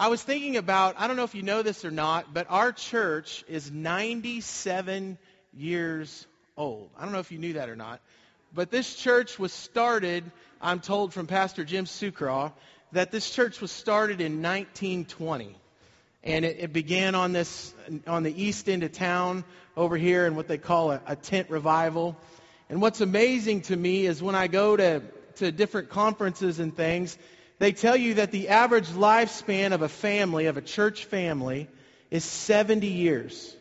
I was thinking about, I don't know if you know this or not, but our church is 97 years old. I don't know if you knew that or not. But this church was started, I'm told from Pastor Jim Sucraw, that this church was started in 1920. And it, it, began on this on the east end of town over here in what they call a, a tent revival. And what's amazing to me is when I go to, to different conferences and things, they tell you that the average lifespan of a family, of a church family, is 70 years.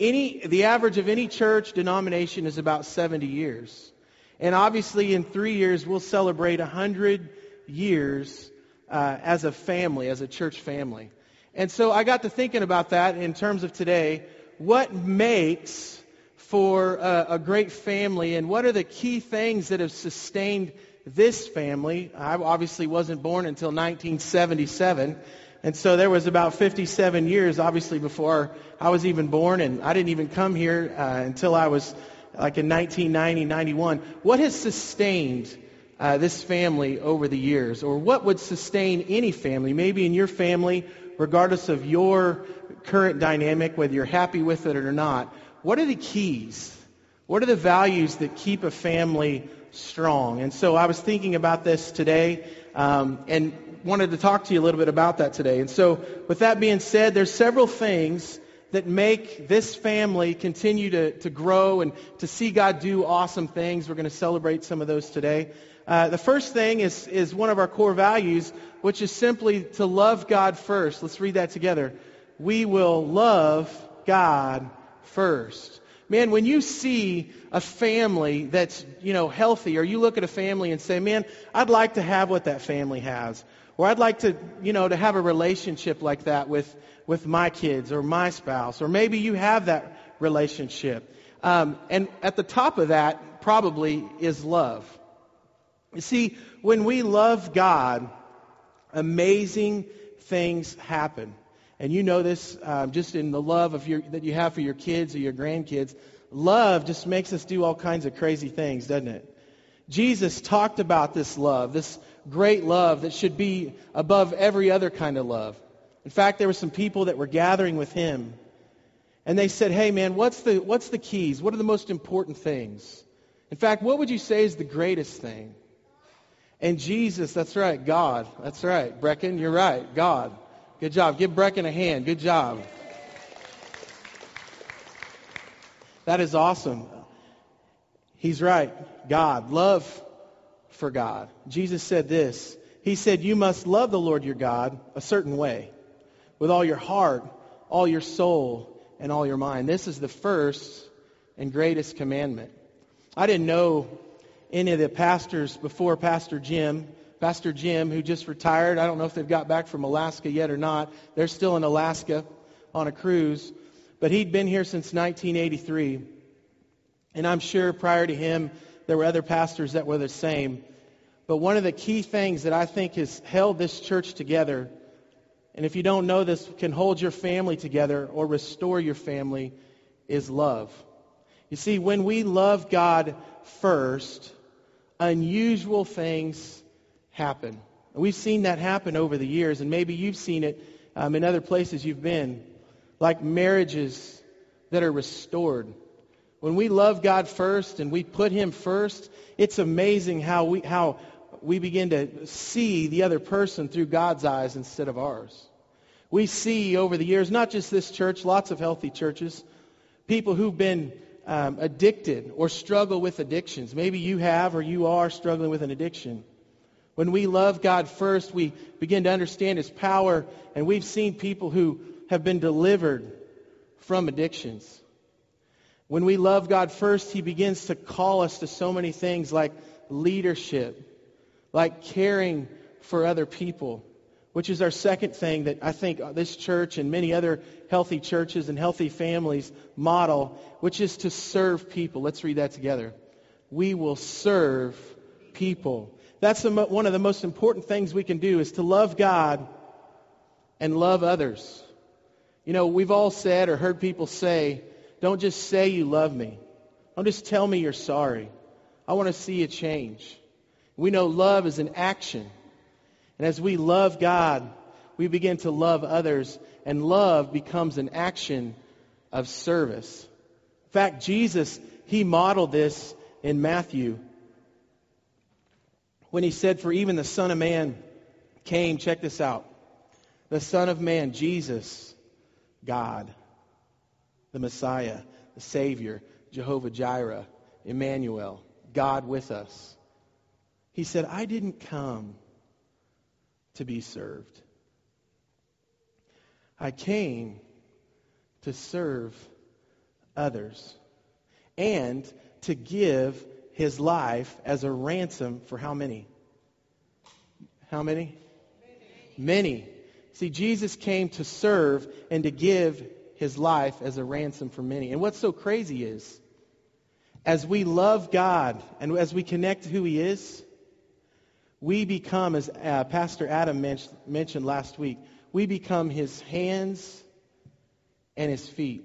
Any, the average of any church denomination is about 70 years. And obviously, in three years, we'll celebrate 100 years uh, as a family, as a church family. And so I got to thinking about that in terms of today. What makes for a, a great family, and what are the key things that have sustained this family? I obviously wasn't born until 1977. And so there was about 57 years, obviously, before I was even born, and I didn't even come here uh, until I was like in 1990, 91. What has sustained uh, this family over the years? Or what would sustain any family? Maybe in your family, regardless of your current dynamic, whether you're happy with it or not, what are the keys? What are the values that keep a family strong? And so I was thinking about this today um, and wanted to talk to you a little bit about that today. And so with that being said, there's several things that make this family continue to, to grow and to see God do awesome things. We're going to celebrate some of those today. Uh, the first thing is, is one of our core values, which is simply to love God first. Let's read that together. We will love God first. Man, when you see a family that's, you know, healthy, or you look at a family and say, man, I'd like to have what that family has. Or I'd like to, you know, to have a relationship like that with, with my kids or my spouse, or maybe you have that relationship. Um, and at the top of that probably is love. You see, when we love God, amazing things happen. And you know this um, just in the love of your, that you have for your kids or your grandkids. Love just makes us do all kinds of crazy things, doesn't it? Jesus talked about this love, this great love that should be above every other kind of love. In fact, there were some people that were gathering with him, and they said, Hey, man, what's the, what's the keys? What are the most important things? In fact, what would you say is the greatest thing? And Jesus, that's right, God. That's right. Brecken, you're right. God. Good job. Give Brecken a hand. Good job. That is awesome. He's right. God. Love for God. Jesus said this. He said, You must love the Lord your God a certain way with all your heart, all your soul, and all your mind. This is the first and greatest commandment. I didn't know any of the pastors before Pastor Jim. Pastor Jim, who just retired, I don't know if they've got back from Alaska yet or not. They're still in Alaska on a cruise. But he'd been here since 1983. And I'm sure prior to him, there were other pastors that were the same. But one of the key things that I think has held this church together and if you don't know this, can hold your family together or restore your family is love. You see, when we love God first, unusual things happen. We've seen that happen over the years, and maybe you've seen it um, in other places you've been, like marriages that are restored. When we love God first and we put Him first, it's amazing how we, how we begin to see the other person through God's eyes instead of ours. We see over the years, not just this church, lots of healthy churches, people who've been um, addicted or struggle with addictions. Maybe you have or you are struggling with an addiction. When we love God first, we begin to understand His power, and we've seen people who have been delivered from addictions. When we love God first, He begins to call us to so many things like leadership, like caring for other people, which is our second thing that I think this church and many other healthy churches and healthy families model, which is to serve people. Let's read that together. We will serve people. That's one of the most important things we can do is to love God and love others. You know, we've all said or heard people say, don't just say you love me. Don't just tell me you're sorry. I want to see a change. We know love is an action. And as we love God, we begin to love others, and love becomes an action of service. In fact, Jesus, he modeled this in Matthew when he said, For even the Son of Man came, check this out, the Son of Man, Jesus, God, the Messiah, the Savior, Jehovah Jireh, Emmanuel, God with us. He said, I didn't come to be served. I came to serve others and to give his life as a ransom for how many? How many? Many. See, Jesus came to serve and to give his life as a ransom for many. And what's so crazy is, as we love God and as we connect to who he is, we become, as uh, Pastor Adam mentioned last week, we become his hands and his feet.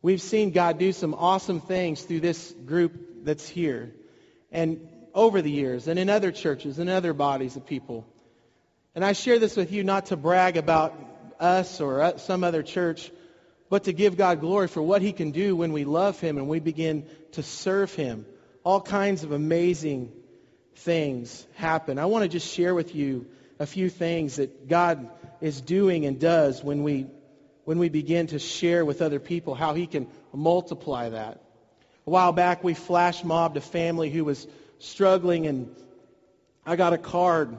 We've seen God do some awesome things through this group that's here and over the years and in other churches and other bodies of people. And I share this with you not to brag about us or uh, some other church, but to give God glory for what he can do when we love him and we begin to serve him. All kinds of amazing things happen. I want to just share with you a few things that God is doing and does when we when we begin to share with other people how he can multiply that. A while back we flash mobbed a family who was struggling and I got a card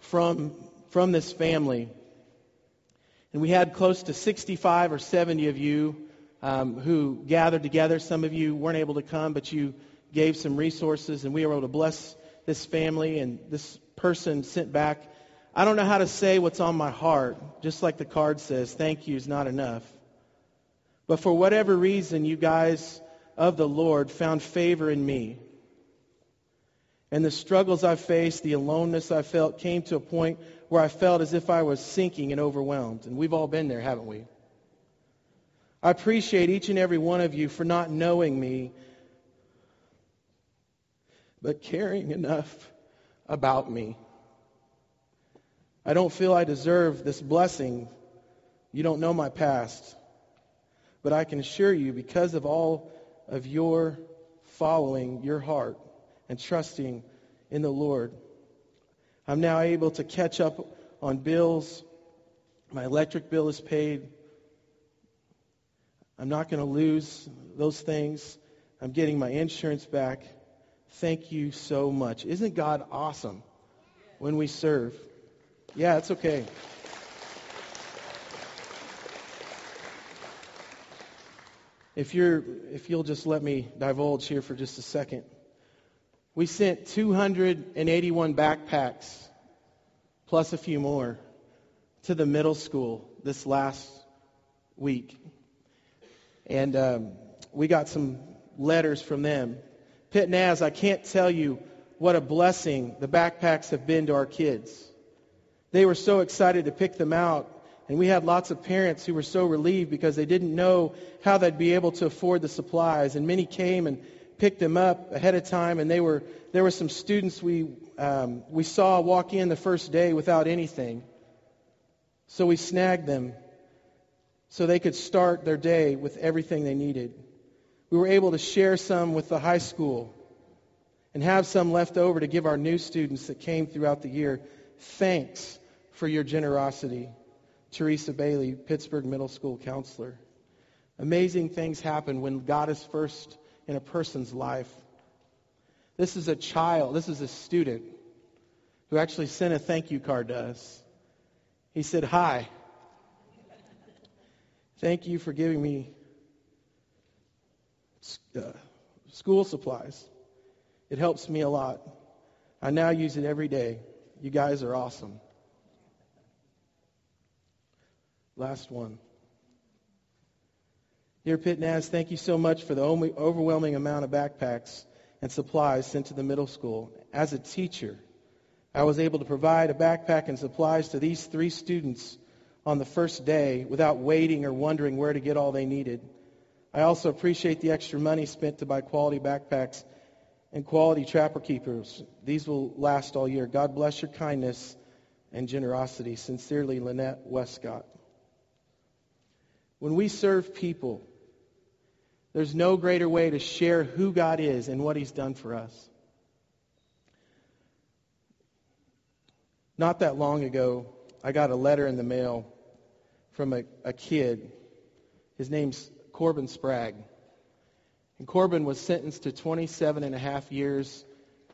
from from this family. And we had close to 65 or 70 of you um, who gathered together. Some of you weren't able to come, but you gave some resources, and we were able to bless this family. And this person sent back I don't know how to say what's on my heart, just like the card says, thank you is not enough. But for whatever reason, you guys of the Lord found favor in me. And the struggles I faced, the aloneness I felt, came to a point where I felt as if I was sinking and overwhelmed. And we've all been there, haven't we? I appreciate each and every one of you for not knowing me, but caring enough about me. I don't feel I deserve this blessing. You don't know my past. But I can assure you, because of all of your following your heart and trusting in the Lord, I'm now able to catch up on bills. My electric bill is paid. I'm not going to lose those things. I'm getting my insurance back. Thank you so much. Isn't God awesome when we serve? Yeah, it's okay. If you're if you'll just let me divulge here for just a second. We sent 281 backpacks plus a few more to the middle school this last week. And um, we got some letters from them. Pitt Naz, I can't tell you what a blessing the backpacks have been to our kids. They were so excited to pick them out. And we had lots of parents who were so relieved because they didn't know how they'd be able to afford the supplies. And many came and picked them up ahead of time. And they were, there were some students we, um, we saw walk in the first day without anything. So we snagged them so they could start their day with everything they needed. We were able to share some with the high school and have some left over to give our new students that came throughout the year. Thanks for your generosity. Teresa Bailey, Pittsburgh Middle School counselor. Amazing things happen when God is first in a person's life. This is a child, this is a student who actually sent a thank you card to us. He said, Hi. Thank you for giving me uh, school supplies. It helps me a lot. I now use it every day. You guys are awesome. Last one. Dear Pitt Naz, thank you so much for the overwhelming amount of backpacks and supplies sent to the middle school. As a teacher, I was able to provide a backpack and supplies to these three students on the first day without waiting or wondering where to get all they needed. I also appreciate the extra money spent to buy quality backpacks and quality trapper keepers. These will last all year. God bless your kindness and generosity. Sincerely, Lynette Westcott. When we serve people, there's no greater way to share who God is and what He's done for us. Not that long ago, I got a letter in the mail from a, a kid. His name's Corbin Sprague. And Corbin was sentenced to 27 and a half years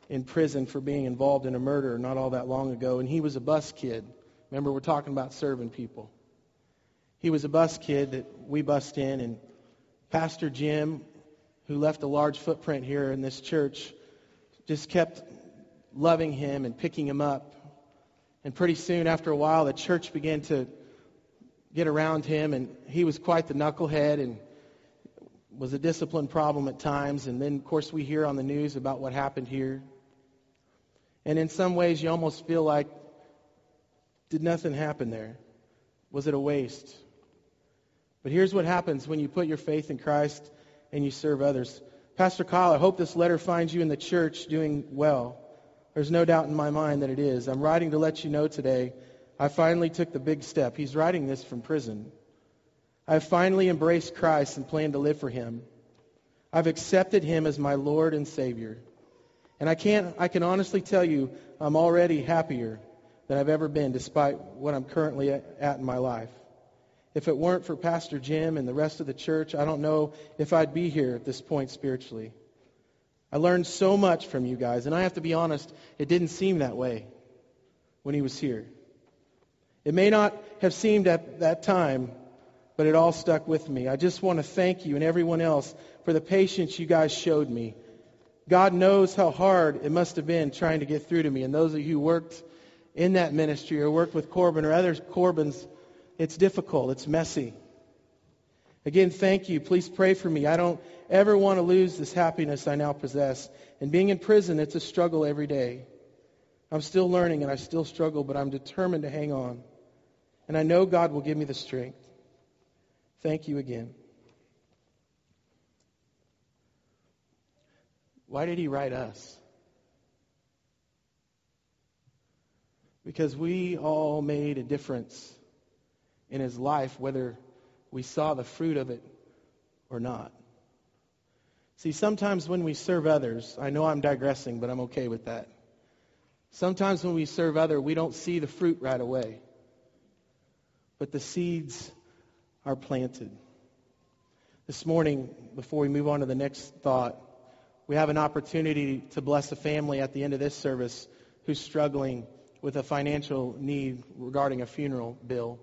in prison for being involved in a murder not all that long ago. And he was a bus kid. Remember, we're talking about serving people. He was a bus kid that we bussed in, and Pastor Jim, who left a large footprint here in this church, just kept loving him and picking him up. And pretty soon, after a while, the church began to get around him, and he was quite the knucklehead and was a discipline problem at times. And then, of course, we hear on the news about what happened here. And in some ways, you almost feel like, did nothing happen there? Was it a waste? But here's what happens when you put your faith in Christ and you serve others. Pastor Kyle, I hope this letter finds you in the church doing well. There's no doubt in my mind that it is. I'm writing to let you know today I finally took the big step. He's writing this from prison. I've finally embraced Christ and plan to live for him. I've accepted him as my Lord and Savior. And I can't I can honestly tell you I'm already happier than I've ever been despite what I'm currently at in my life. If it weren't for Pastor Jim and the rest of the church, I don't know if I'd be here at this point spiritually. I learned so much from you guys, and I have to be honest, it didn't seem that way when he was here. It may not have seemed at that time, but it all stuck with me. I just want to thank you and everyone else for the patience you guys showed me God knows how hard it must have been trying to get through to me. And those of you who worked in that ministry or worked with Corbin or other Corbins, it's difficult. It's messy. Again, thank you. Please pray for me. I don't ever want to lose this happiness I now possess. And being in prison, it's a struggle every day. I'm still learning and I still struggle, but I'm determined to hang on. And I know God will give me the strength. Thank you again. Why did he write us? Because we all made a difference in his life, whether we saw the fruit of it or not. See, sometimes when we serve others, I know I'm digressing, but I'm okay with that. Sometimes when we serve others, we don't see the fruit right away. But the seeds are planted. This morning, before we move on to the next thought, we have an opportunity to bless a family at the end of this service who's struggling with a financial need regarding a funeral bill.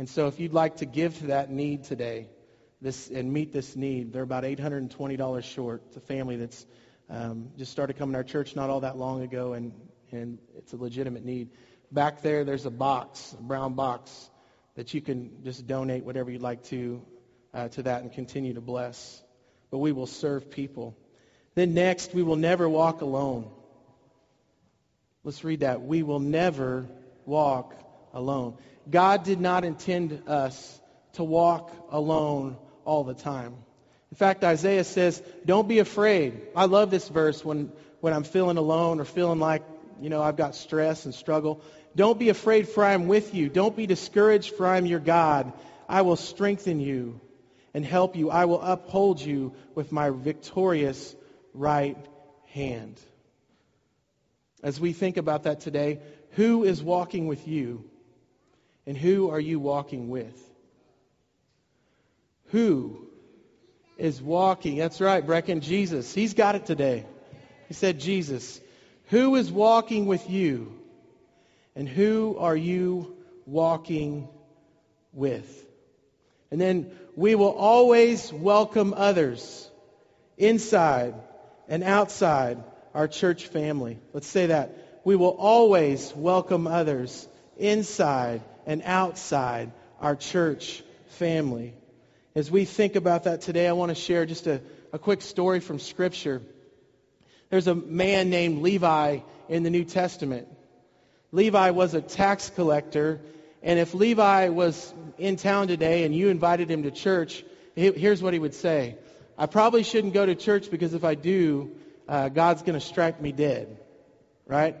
And so if you'd like to give to that need today this and meet this need, they're about $820 short. It's a family that's um, just started coming to our church not all that long ago, and, and it's a legitimate need. Back there, there's a box, a brown box, that you can just donate whatever you'd like to uh, to that and continue to bless. But we will serve people. Then next, we will never walk alone. Let's read that. We will never walk alone. God did not intend us to walk alone all the time. In fact, Isaiah says, don't be afraid. I love this verse when, when I'm feeling alone or feeling like, you know, I've got stress and struggle. Don't be afraid, for I am with you. Don't be discouraged, for I am your God. I will strengthen you and help you. I will uphold you with my victorious right hand. As we think about that today, who is walking with you and who are you walking with? Who is walking? That's right, Brecken, Jesus. He's got it today. He said, Jesus. Who is walking with you and who are you walking with? And then we will always welcome others inside and outside our church family. Let's say that. We will always welcome others inside and outside our church family. As we think about that today, I want to share just a, a quick story from Scripture. There's a man named Levi in the New Testament. Levi was a tax collector, and if Levi was in town today and you invited him to church, here's what he would say I probably shouldn't go to church because if I do, uh, God's going to strike me dead. Right?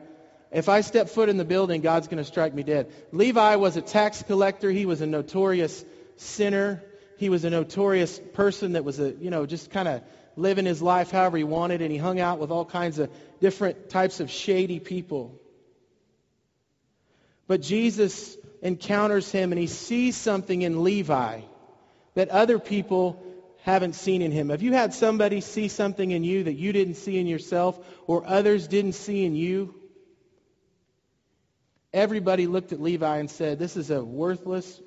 If I step foot in the building, God's going to strike me dead. Levi was a tax collector. He was a notorious sinner. He was a notorious person that was a, you know, just kind of living his life however he wanted, and he hung out with all kinds of different types of shady people. But Jesus encounters him and he sees something in Levi that other people haven't seen in him. Have you had somebody see something in you that you didn't see in yourself or others didn't see in you? Everybody looked at Levi and said, This is a worthless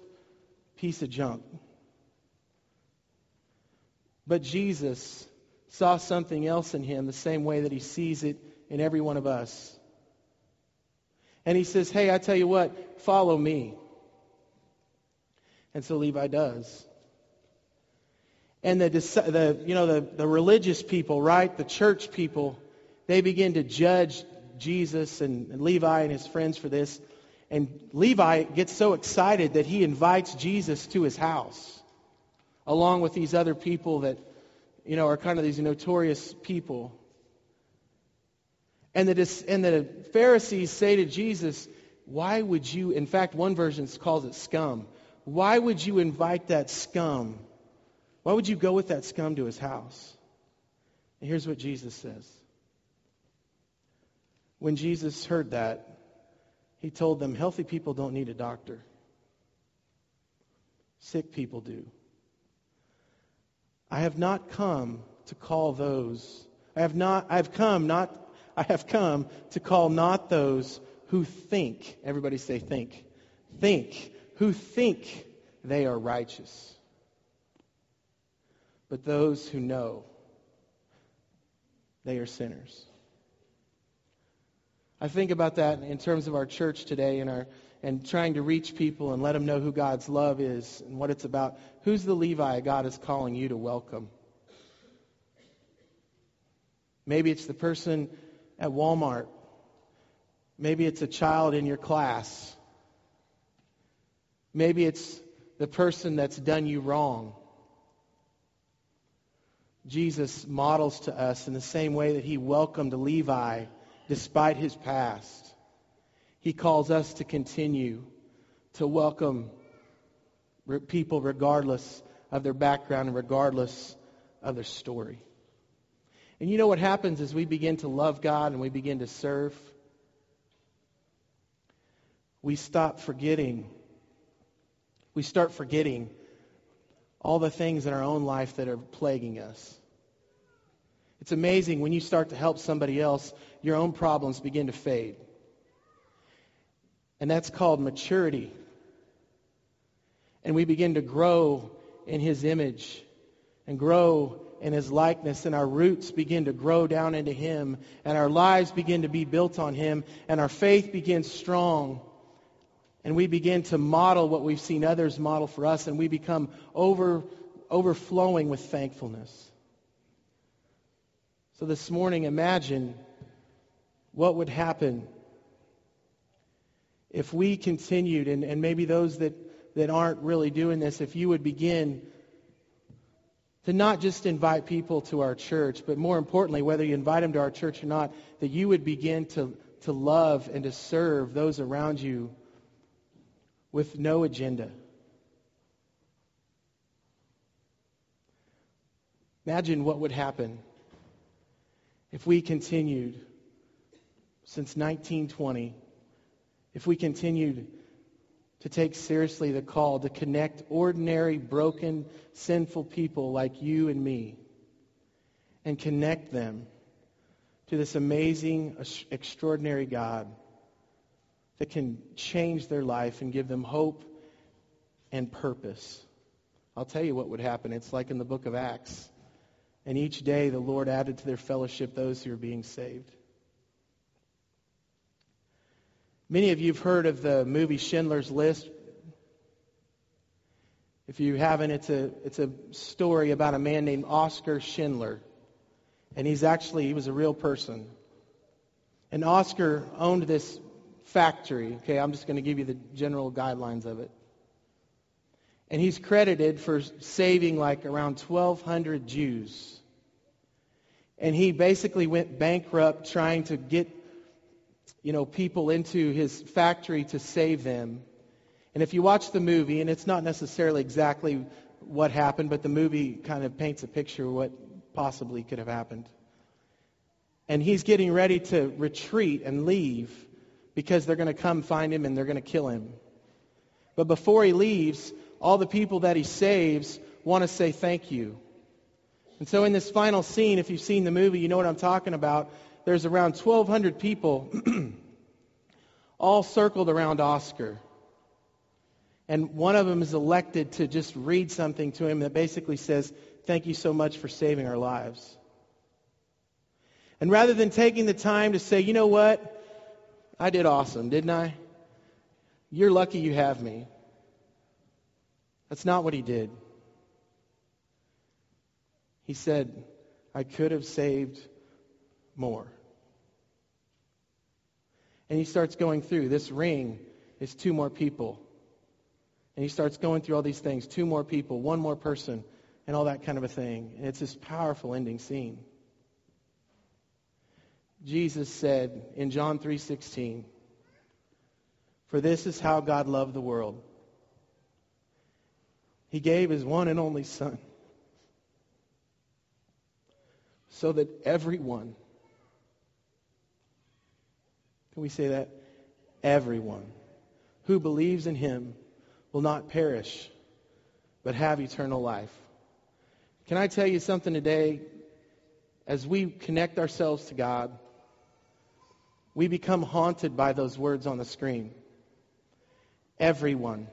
piece of junk. But Jesus saw something else in him the same way that he sees it in every one of us. And he says, Hey, I tell you what, follow me. And so Levi does. And the, the, you know, the, the religious people, right, the church people, they begin to judge Jesus and, and Levi and his friends for this. And Levi gets so excited that he invites Jesus to his house, along with these other people that, you know, are kind of these notorious people. And the, and the Pharisees say to Jesus, why would you, in fact, one version calls it scum. Why would you invite that scum? Why would you go with that scum to his house? And here's what Jesus says. When Jesus heard that, he told them, healthy people don't need a doctor. Sick people do. I have not come to call those. I have not I have come not I have come to call not those who think, everybody say think, think, who think they are righteous, but those who know they are sinners. I think about that in terms of our church today and our and trying to reach people and let them know who God's love is and what it's about. Who's the Levi God is calling you to welcome? Maybe it's the person at Walmart. Maybe it's a child in your class. Maybe it's the person that's done you wrong. Jesus models to us in the same way that he welcomed Levi despite his past. He calls us to continue to welcome people regardless of their background and regardless of their story. And you know what happens as we begin to love God and we begin to serve? We stop forgetting. We start forgetting all the things in our own life that are plaguing us. It's amazing when you start to help somebody else, your own problems begin to fade. And that's called maturity. And we begin to grow in his image and grow in his likeness, and our roots begin to grow down into him, and our lives begin to be built on him, and our faith begins strong. And we begin to model what we've seen others model for us, and we become over, overflowing with thankfulness. So this morning, imagine what would happen if we continued, and, and maybe those that, that aren't really doing this, if you would begin to not just invite people to our church, but more importantly, whether you invite them to our church or not, that you would begin to, to love and to serve those around you with no agenda. Imagine what would happen if we continued since 1920, if we continued to take seriously the call to connect ordinary, broken, sinful people like you and me and connect them to this amazing, extraordinary God that can change their life and give them hope and purpose. I'll tell you what would happen. It's like in the book of Acts. And each day the Lord added to their fellowship those who are being saved. Many of you have heard of the movie Schindler's List. If you haven't, it's a, it's a story about a man named Oscar Schindler. And he's actually, he was a real person. And Oscar owned this factory. Okay, I'm just going to give you the general guidelines of it. And he's credited for saving like around 1,200 Jews. And he basically went bankrupt trying to get you know, people into his factory to save them. And if you watch the movie, and it's not necessarily exactly what happened, but the movie kind of paints a picture of what possibly could have happened. And he's getting ready to retreat and leave because they're going to come find him and they're going to kill him. But before he leaves, all the people that he saves want to say thank you. And so in this final scene, if you've seen the movie, you know what I'm talking about. There's around 1,200 people all circled around Oscar. And one of them is elected to just read something to him that basically says, Thank you so much for saving our lives. And rather than taking the time to say, You know what? I did awesome, didn't I? You're lucky you have me. That's not what he did. He said, I could have saved more. And he starts going through this ring is two more people. And he starts going through all these things two more people, one more person, and all that kind of a thing. And it's this powerful ending scene. Jesus said in John 3:16, "For this is how God loved the world. He gave his one and only son so that everyone Can we say that? Everyone who believes in him will not perish but have eternal life. Can I tell you something today? As we connect ourselves to God, we become haunted by those words on the screen. Everyone.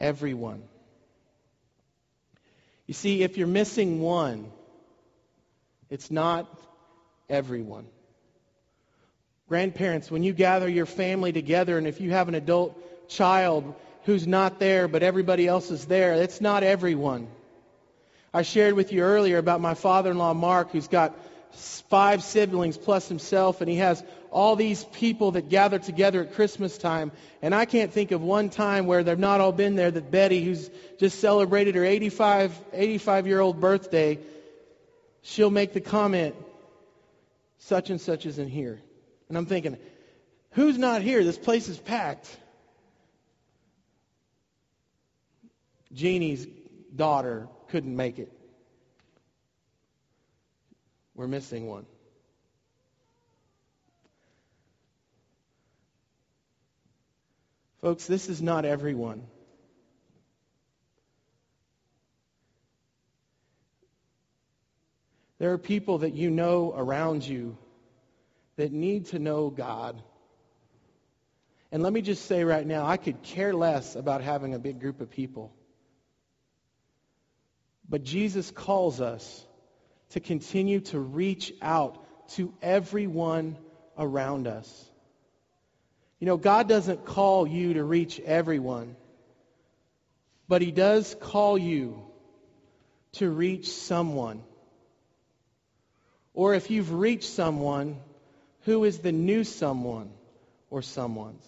Everyone. You see, if you're missing one, it's not everyone. Grandparents, when you gather your family together, and if you have an adult child who's not there, but everybody else is there, it's not everyone. I shared with you earlier about my father in law, Mark, who's got five siblings plus himself, and he has all these people that gather together at Christmas time. And I can't think of one time where they've not all been there that Betty, who's just celebrated her 85, 85 year old birthday, she'll make the comment, such and such isn't here. And I'm thinking, who's not here? This place is packed. Jeannie's daughter couldn't make it. We're missing one. Folks, this is not everyone. There are people that you know around you that need to know God. And let me just say right now, I could care less about having a big group of people. But Jesus calls us to continue to reach out to everyone around us. You know, God doesn't call you to reach everyone, but He does call you to reach someone. Or if you've reached someone, who is the new someone or someone's?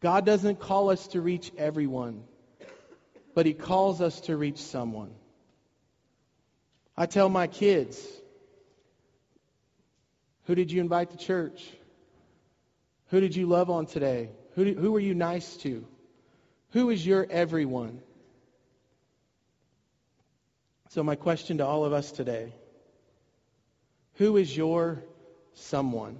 God doesn't call us to reach everyone, but He calls us to reach someone. I tell my kids, who did you invite to church? Who did you love on today? Who, did, who were you nice to? Who is your everyone? So, my question to all of us today who is your someone?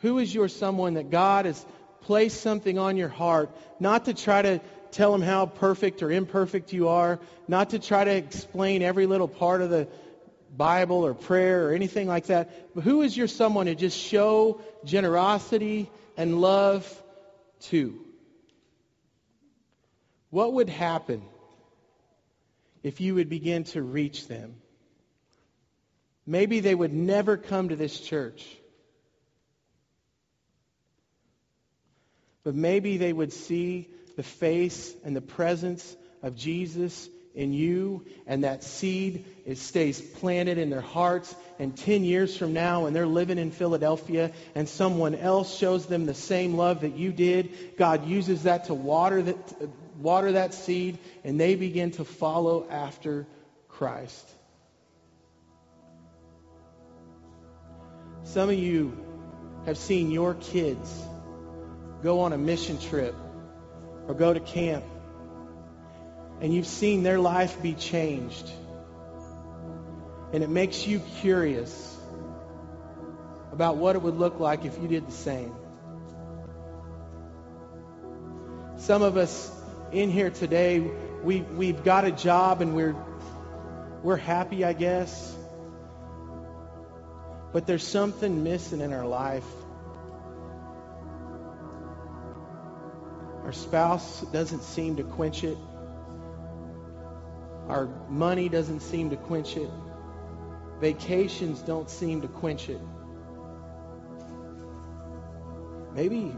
Who is your someone that God has placed something on your heart, not to try to tell them how perfect or imperfect you are, not to try to explain every little part of the Bible or prayer or anything like that. But who is your someone to just show generosity and love to? What would happen if you would begin to reach them? Maybe they would never come to this church. But maybe they would see the face and the presence of Jesus in you and that seed it stays planted in their hearts. And 10 years from now and they're living in Philadelphia and someone else shows them the same love that you did God uses that to water that water that seed and they begin to follow after Christ. Some of you have seen your kids go on a mission trip or go to camp, and you've seen their life be changed. And it makes you curious about what it would look like if you did the same. Some of us in here today, we, we've got a job and we're, we're happy, I guess. But there's something missing in our life. Spouse doesn't seem to quench it. Our money doesn't seem to quench it. Vacations don't seem to quench it. Maybe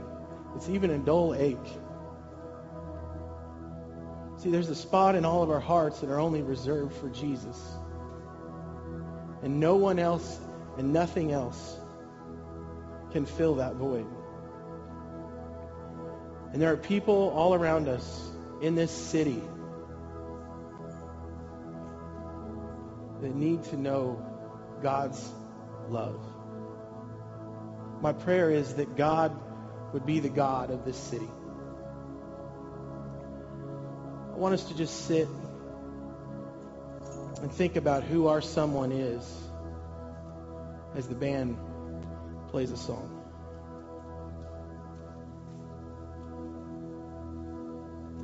it's even a dull ache. See, there's a spot in all of our hearts that are only reserved for Jesus. And no one else and nothing else can fill that void. And there are people all around us in this city that need to know God's love. My prayer is that God would be the God of this city. I want us to just sit and think about who our someone is as the band plays a song.